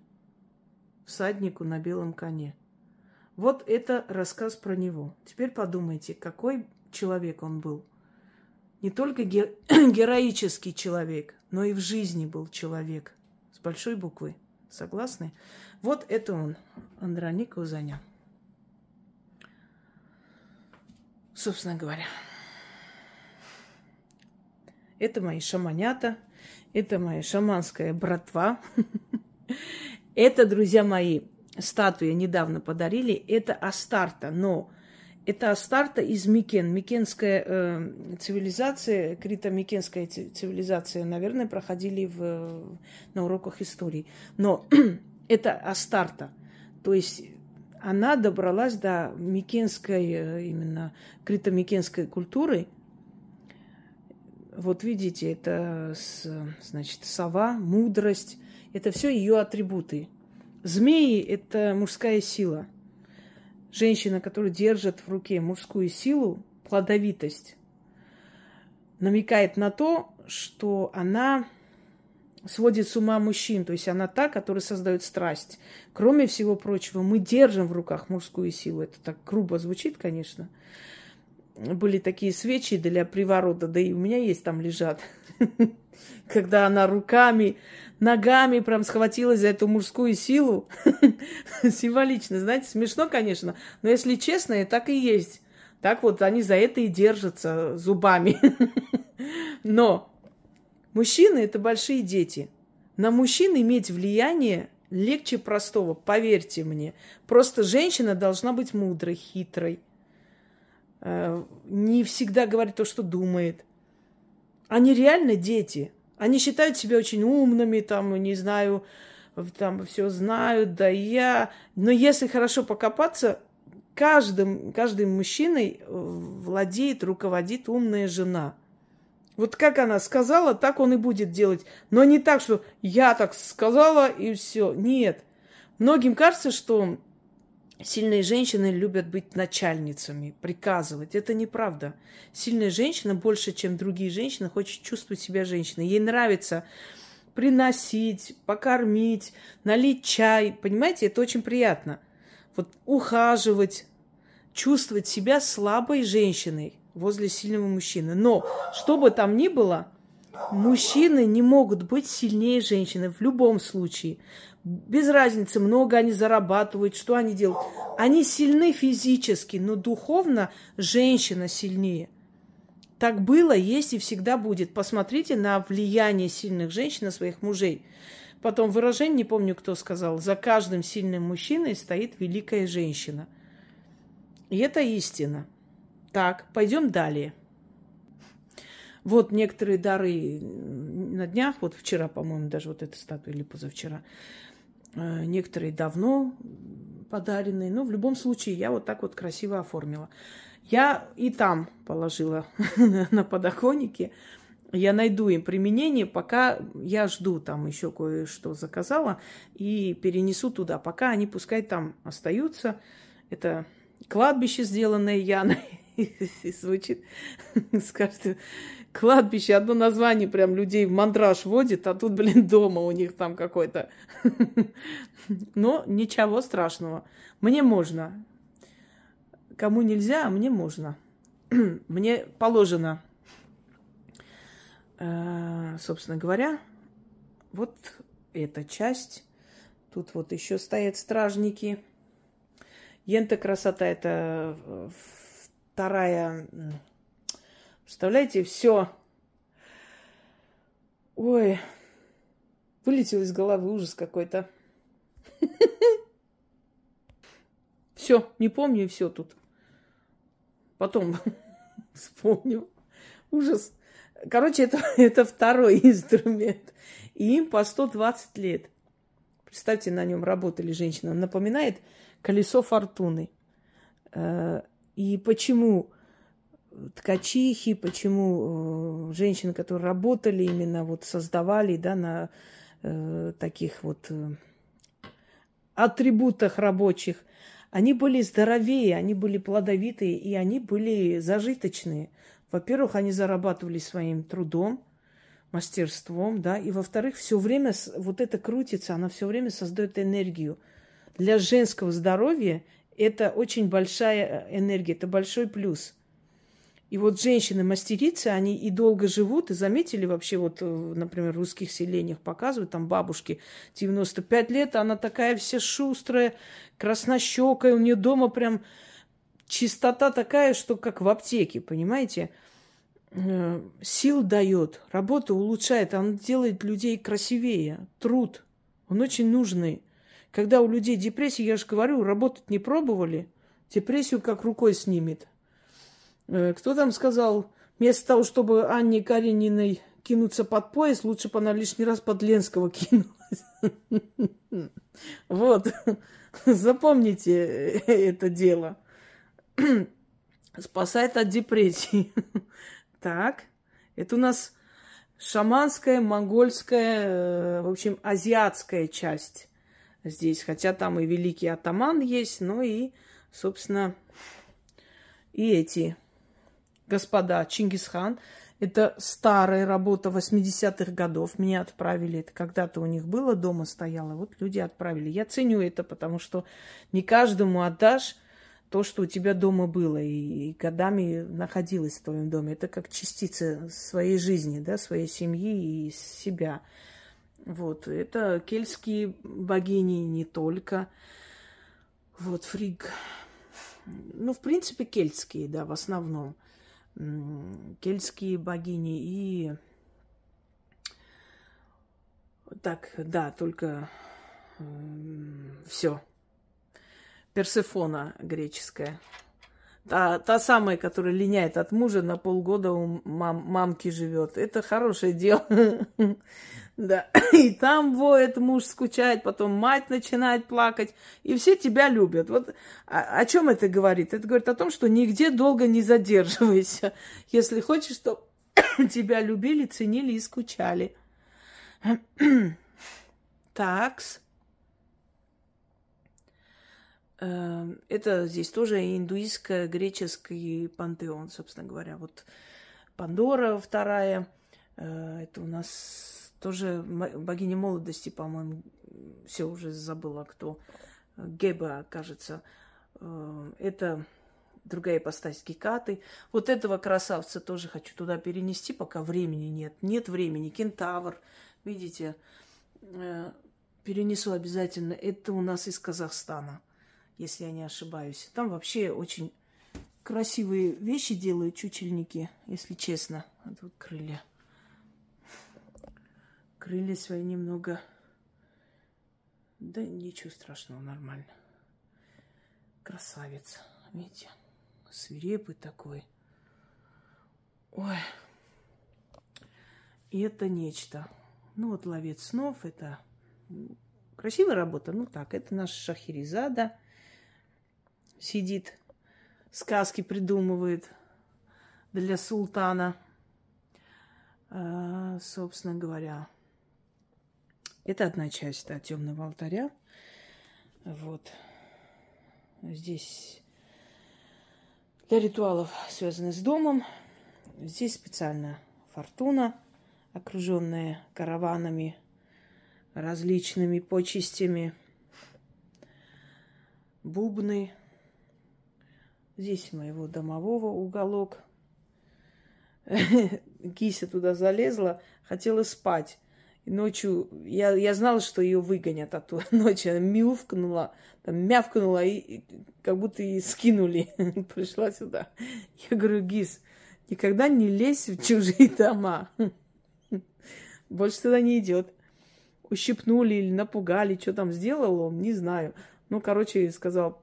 всаднику на белом коне. Вот это рассказ про него. Теперь подумайте, какой человек он был. Не только ге- героический человек, но и в жизни был человек с большой буквы. Согласны? Вот это он, Андроник Узаня. Собственно говоря. Это мои шаманята, это моя шаманская братва. Это, друзья мои, статуи недавно подарили. Это Астарта, но это Астарта из Микен. Микенская э, цивилизация, крито-микенская цивилизация, наверное, проходили в, на уроках истории. Но это Астарта. То есть она добралась до микенской, э, именно крито-микенской культуры. Вот видите, это, значит, сова, мудрость. Это все ее атрибуты. Змеи – это мужская сила. Женщина, которая держит в руке мужскую силу, плодовитость, намекает на то, что она сводит с ума мужчин. То есть она та, которая создает страсть. Кроме всего прочего, мы держим в руках мужскую силу. Это так грубо звучит, конечно. Были такие свечи для приворота, да и у меня есть там лежат. Когда она руками, ногами прям схватилась за эту мужскую силу. Символично, знаете, смешно, конечно. Но если честно, так и есть. Так вот они за это и держатся зубами. Но Мужчины – это большие дети. На мужчин иметь влияние легче простого, поверьте мне. Просто женщина должна быть мудрой, хитрой. Э, не всегда говорить то, что думает. Они реально дети. Они считают себя очень умными, там, не знаю, там все знают, да я. Но если хорошо покопаться, каждым, каждым мужчиной э, владеет, руководит умная жена – вот как она сказала, так он и будет делать. Но не так, что я так сказала и все. Нет. Многим кажется, что сильные женщины любят быть начальницами, приказывать. Это неправда. Сильная женщина больше, чем другие женщины, хочет чувствовать себя женщиной. Ей нравится приносить, покормить, налить чай. Понимаете, это очень приятно. Вот ухаживать, чувствовать себя слабой женщиной возле сильного мужчины. Но, что бы там ни было, мужчины не могут быть сильнее женщины в любом случае. Без разницы, много они зарабатывают, что они делают. Они сильны физически, но духовно женщина сильнее. Так было, есть и всегда будет. Посмотрите на влияние сильных женщин на своих мужей. Потом выражение, не помню, кто сказал, за каждым сильным мужчиной стоит великая женщина. И это истина. Так, пойдем далее. Вот некоторые дары на днях, вот вчера, по-моему, даже вот эта статуя или позавчера, некоторые давно подаренные. Но в любом случае я вот так вот красиво оформила. Я и там положила на подоконнике. Я найду им применение, пока я жду там еще кое-что заказала и перенесу туда. Пока они пускай там остаются. Это кладбище, сделанное Яной. звучит, скажете, кладбище, одно название прям людей в мандраж водит, а тут, блин, дома у них там какой-то. Но ничего страшного. Мне можно. Кому нельзя, а мне можно. Мне положено, э, собственно говоря, вот эта часть Тут вот еще стоят стражники. Ента красота это вторая. Представляете, все. Ой, вылетел из головы ужас какой-то. Все, не помню и все тут. Потом вспомню. Ужас. Короче, это, это второй инструмент. И им по 120 лет. Представьте, на нем работали женщины. Напоминает колесо фортуны. Э, и почему ткачихи, почему э, женщины, которые работали именно, вот создавали, да, на э, таких вот атрибутах рабочих, они были здоровее, они были плодовитые, и они были зажиточные. Во-первых, они зарабатывали своим трудом, мастерством, да, и во-вторых, все время вот это крутится, она все время создает энергию. Для женского здоровья это очень большая э, энергия, это большой плюс. И вот женщины-мастерицы, они и долго живут, и заметили вообще, вот, э, например, в русских селениях показывают, там бабушки 95 лет, она такая вся шустрая, краснощекая, у нее дома прям чистота такая, что как в аптеке, понимаете? Э, сил дает, работу улучшает, он делает людей красивее, труд, он очень нужный. Когда у людей депрессия, я же говорю, работать не пробовали, депрессию как рукой снимет. Э, кто там сказал, вместо того, чтобы Анне Карениной кинуться под пояс, лучше бы она лишний раз под Ленского кинулась. Вот, запомните это дело. Спасает от депрессии. Так, это у нас шаманская, монгольская, э, в общем, азиатская часть здесь. Хотя там и великий атаман есть, но и, собственно, и эти господа Чингисхан. Это старая работа 80-х годов. Меня отправили. Это когда-то у них было, дома стояло. Вот люди отправили. Я ценю это, потому что не каждому отдашь то, что у тебя дома было и, годами находилось в твоем доме. Это как частица своей жизни, да, своей семьи и себя. Вот, это кельтские богини не только. Вот, фриг. Ну, в принципе, кельтские, да, в основном. Кельтские богини и... Так, да, только все. Персефона греческая. Та, та самая, которая линяет от мужа, на полгода у мам, мамки живет. Это хорошее дело. Да. И там воет, муж скучает, потом мать начинает плакать. И все тебя любят. Вот о, о чем это говорит? Это говорит о том, что нигде долго не задерживайся. Если хочешь, чтобы тебя любили, ценили и скучали. Такс. Эм, это здесь тоже индуистско-греческий пантеон, собственно говоря. Вот Пандора вторая, э, это у нас тоже богиня молодости, по-моему, все уже забыла, кто. Геба, кажется. Э, это другая ипостась Гекаты. Вот этого красавца тоже хочу туда перенести, пока времени нет. Нет времени. Кентавр, видите, э, перенесу обязательно. Это у нас из Казахстана если я не ошибаюсь. Там вообще очень красивые вещи делают чучельники, если честно. А тут крылья. Крылья свои немного... Да ничего страшного, нормально. Красавец, видите? Свирепый такой. Ой. И это нечто. Ну вот ловец снов, это красивая работа. Ну так, это наш Шахерезада сидит, сказки придумывает для султана. А, собственно говоря, это одна часть да, темного алтаря. Вот. Здесь для ритуалов, связанных с домом. Здесь специально фортуна, окруженная караванами, различными почестями, бубны – Здесь моего домового уголок. Кися туда залезла, хотела спать. Ночью я, я знала, что ее выгонят оттуда. Ночью она мяукнула, там, мявкнула, и, и как будто и скинули. Пришла сюда. Я говорю, Гис, никогда не лезь в чужие дома. Больше туда не идет. Ущипнули или напугали, что там сделал он, не знаю. Ну, короче, сказал,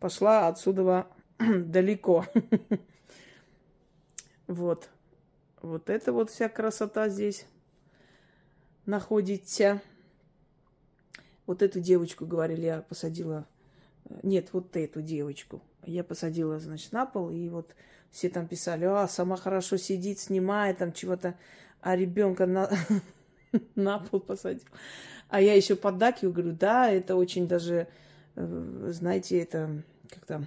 пошла отсюда далеко. Вот. Вот это вот вся красота здесь находится. Вот эту девочку, говорили, я посадила. Нет, вот эту девочку. Я посадила, значит, на пол, и вот все там писали, а, сама хорошо сидит, снимает там чего-то, а ребенка на, на пол посадил. А я еще поддакиваю, говорю, да, это очень даже, э, знаете, это как-то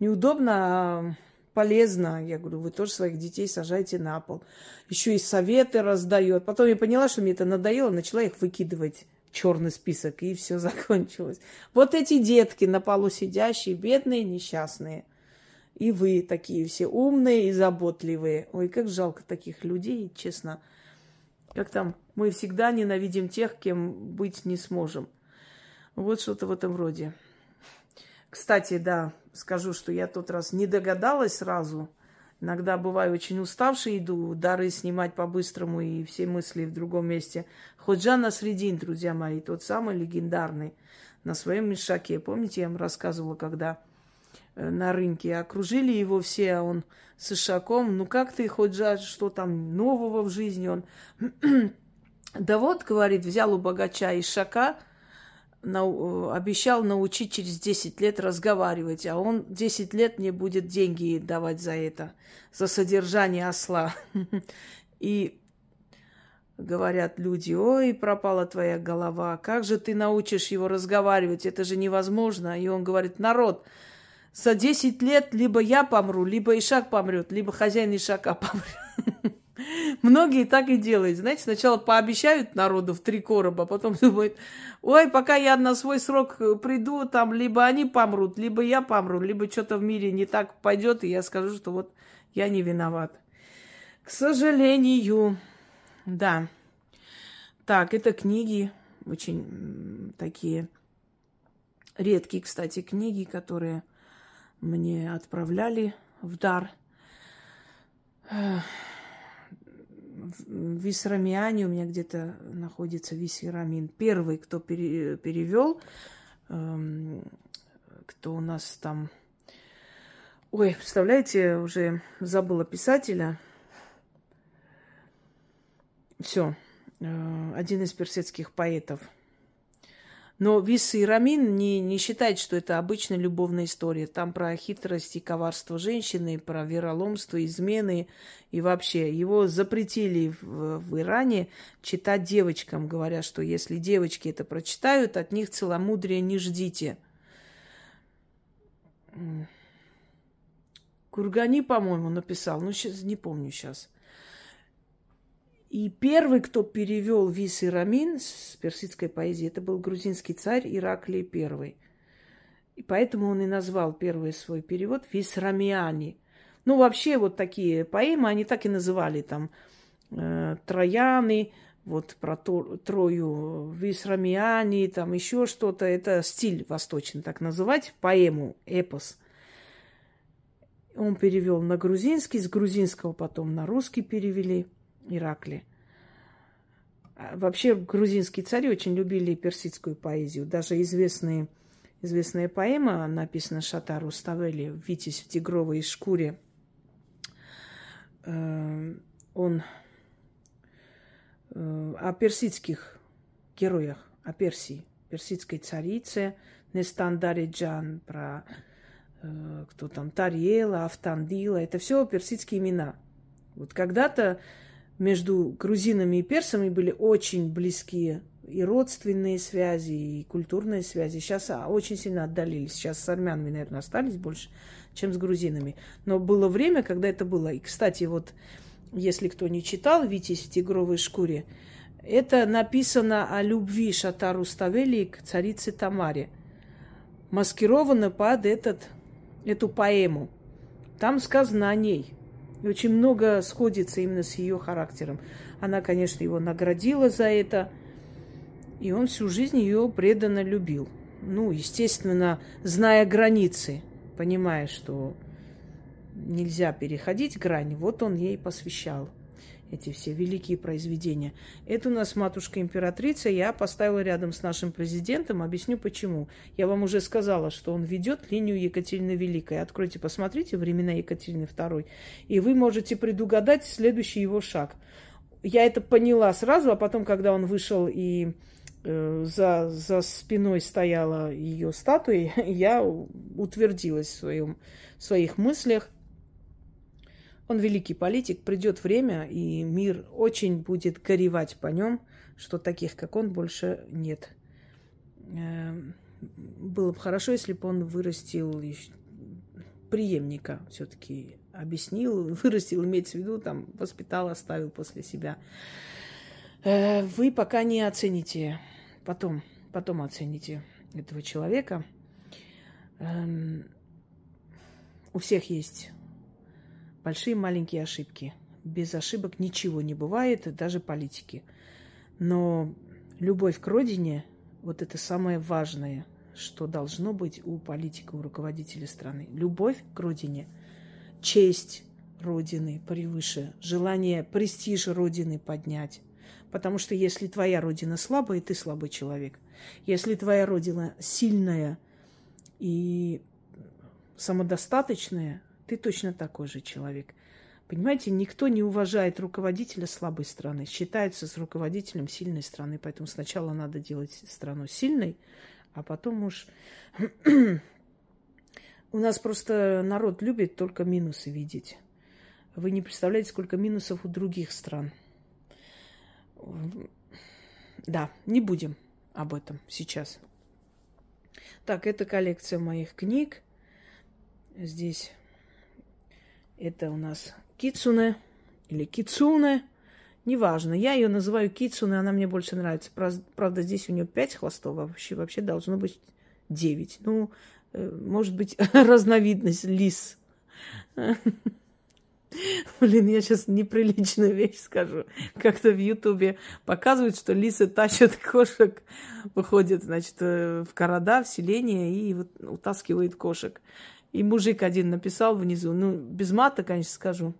неудобно, а полезно. Я говорю, вы тоже своих детей сажайте на пол. Еще и советы раздает. Потом я поняла, что мне это надоело, начала их выкидывать в черный список, и все закончилось. Вот эти детки на полу сидящие, бедные, несчастные. И вы такие все умные и заботливые. Ой, как жалко таких людей, честно. Как там, мы всегда ненавидим тех, кем быть не сможем. Вот что-то в этом роде. Кстати, да, скажу, что я тот раз не догадалась сразу. Иногда бываю очень уставшей, иду дары снимать по-быстрому и все мысли в другом месте. Ходжан Насредин, друзья мои, тот самый легендарный, на своем мешаке. Помните, я вам рассказывала, когда э, на рынке окружили его все, а он с ишаком. Ну как ты, Ходжа, что там нового в жизни? Он, да вот, говорит, взял у богача ишака – на, обещал научить через 10 лет разговаривать, а он 10 лет мне будет деньги давать за это, за содержание осла. И говорят люди, ой, пропала твоя голова, как же ты научишь его разговаривать, это же невозможно. И он говорит, народ, за 10 лет либо я помру, либо Ишак помрет, либо хозяин Ишака помрет. Многие так и делают. Знаете, сначала пообещают народу в три короба, потом думают, ой, пока я на свой срок э, приду, там либо они помрут, либо я помру, либо что-то в мире не так пойдет, и я скажу, что вот я не виноват. К сожалению, да. Так, это книги, очень такие редкие, кстати, книги, которые мне отправляли в дар в Висрамиане у меня где-то находится Висрамин. Первый, кто пере, перевел, эм, кто у нас там... Ой, представляете, уже забыла писателя. Все, э, один из персидских поэтов – но Вис и Рамин не, не считает, что это обычная любовная история. Там про хитрость и коварство женщины, про вероломство, измены и вообще. Его запретили в, в Иране читать девочкам, говоря, что если девочки это прочитают, от них целомудрия не ждите. Кургани, по-моему, написал, ну, сейчас, не помню сейчас. И первый, кто перевел Вис и Рамин с персидской поэзии, это был грузинский царь Ираклий I. И поэтому он и назвал первый свой перевод Висрамиани. Ну, вообще, вот такие поэмы, они так и называли там э, Трояны, вот про Трою Висрамиани, там еще что-то. Это стиль восточный, так называть, поэму, эпос. Он перевел на грузинский, с грузинского потом на русский перевели – Иракли. А вообще грузинские цари очень любили персидскую поэзию. Даже известные, известная поэма, написана Шатару Ставели «Витязь в тигровой шкуре». Э, он э, о персидских героях, о Персии, персидской царице Нестандаре Джан, про э, кто там, Тарьела, Автандила. Это все персидские имена. Вот когда-то между грузинами и персами были очень близкие и родственные связи, и культурные связи. Сейчас а, очень сильно отдалились. Сейчас с армянами, наверное, остались больше, чем с грузинами. Но было время, когда это было. И, кстати, вот если кто не читал «Витязь в тигровой шкуре», это написано о любви Шатару Ставели к царице Тамаре. Маскировано под этот, эту поэму. Там сказано о ней – И очень много сходится именно с ее характером. Она, конечно, его наградила за это, и он всю жизнь ее преданно любил. Ну, естественно, зная границы, понимая, что нельзя переходить грани, вот он ей посвящал эти все великие произведения. Это у нас матушка-императрица, я поставила рядом с нашим президентом, объясню почему. Я вам уже сказала, что он ведет линию Екатерины Великой. Откройте, посмотрите времена Екатерины II, и вы можете предугадать следующий его шаг. Я это поняла сразу, а потом, когда он вышел и э, за, за спиной стояла ее статуя, я утвердилась в, своем, в своих мыслях – он великий политик, придет время, и мир очень будет горевать по нем, что таких, как он, больше нет. Эм, было бы хорошо, если бы он вырастил преемника, все-таки объяснил, вырастил, имеется в виду, там, воспитал, оставил после себя. Э, вы пока не оцените, потом, потом оцените этого человека. Эм, у всех есть большие маленькие ошибки. Без ошибок ничего не бывает, даже политики. Но любовь к родине, вот это самое важное, что должно быть у политика, у руководителя страны. Любовь к родине, честь родины превыше, желание престиж родины поднять. Потому что если твоя родина слабая, ты слабый человек. Если твоя родина сильная и самодостаточная, ты точно такой же человек. Понимаете, никто не уважает руководителя слабой страны. Считается с руководителем сильной страны. Поэтому сначала надо делать страну сильной, а потом уж... У нас просто народ любит только минусы видеть. Вы не представляете, сколько минусов у других стран. Да, не будем об этом сейчас. Так, это коллекция моих книг. Здесь это у нас Кицуне или Кицуне. Неважно. Я ее называю Кицуне, она мне больше нравится. Правда, здесь у нее пять хвостов, а вообще, вообще должно быть девять. Ну, э, может быть, разновидность лис. Блин, я сейчас неприличную вещь скажу. Как-то в Ютубе показывают, что лисы тащат кошек, выходят, значит, э, в города, в селение и вот утаскивают кошек. И мужик один написал внизу, ну, без мата, конечно, скажу.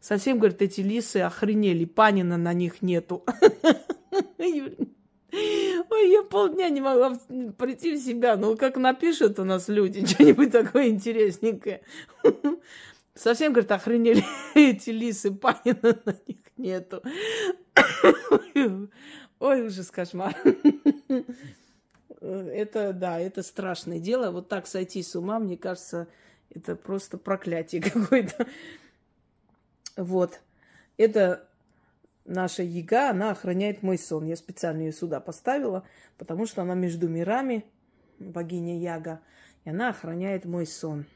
Совсем, говорит, эти лисы охренели, панина на них нету. Ой, я полдня не могла прийти в себя. Ну, как напишут у нас люди что-нибудь такое интересненькое. Совсем, говорит, охренели эти лисы, панина на них нету. Ой, ужас, кошмар. Э, это, да, это страшное дело. Вот так сойти с ума, мне кажется, это просто проклятие какое-то. Вот. Это наша яга, она охраняет мой сон. Я специально ее сюда поставила, потому что она между мирами, богиня Яга, и она охраняет мой сон.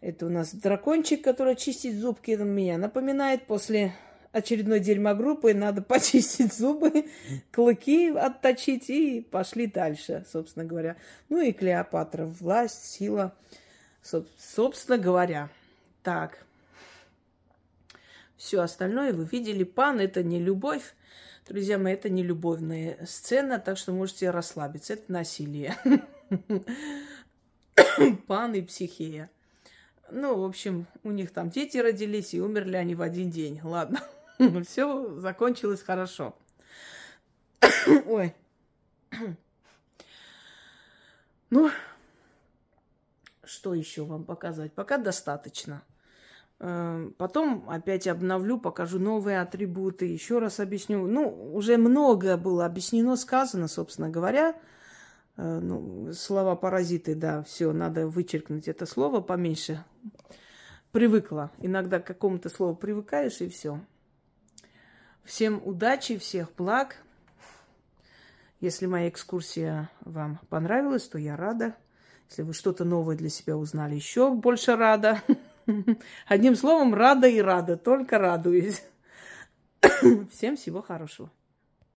Это у нас дракончик, который чистит зубки на меня. Напоминает после очередной дерьмогруппы, надо почистить зубы, клыки отточить и пошли дальше, собственно говоря. Ну и Клеопатра, власть, сила, собственно говоря. Так, все остальное вы видели. Пан – это не любовь. Друзья мои, это не любовная сцена, так что можете расслабиться. Это насилие. Пан и психея. Ну, в общем, у них там дети родились, и умерли они в один день. Ладно. Все закончилось хорошо. Ой. Ну, что еще вам показать? Пока достаточно. Эм, потом опять обновлю, покажу новые атрибуты, еще раз объясню. Ну, уже много было объяснено, сказано, собственно говоря. Э, ну, слова паразиты, да, все, надо вычеркнуть это слово поменьше. Привыкла. Иногда к какому-то слову привыкаешь, и все. Всем удачи, всех благ. Если моя экскурсия вам понравилась, то я рада. Если вы что-то новое для себя узнали, еще больше рада. Одним словом, рада и рада, только радуюсь. Всем всего хорошего.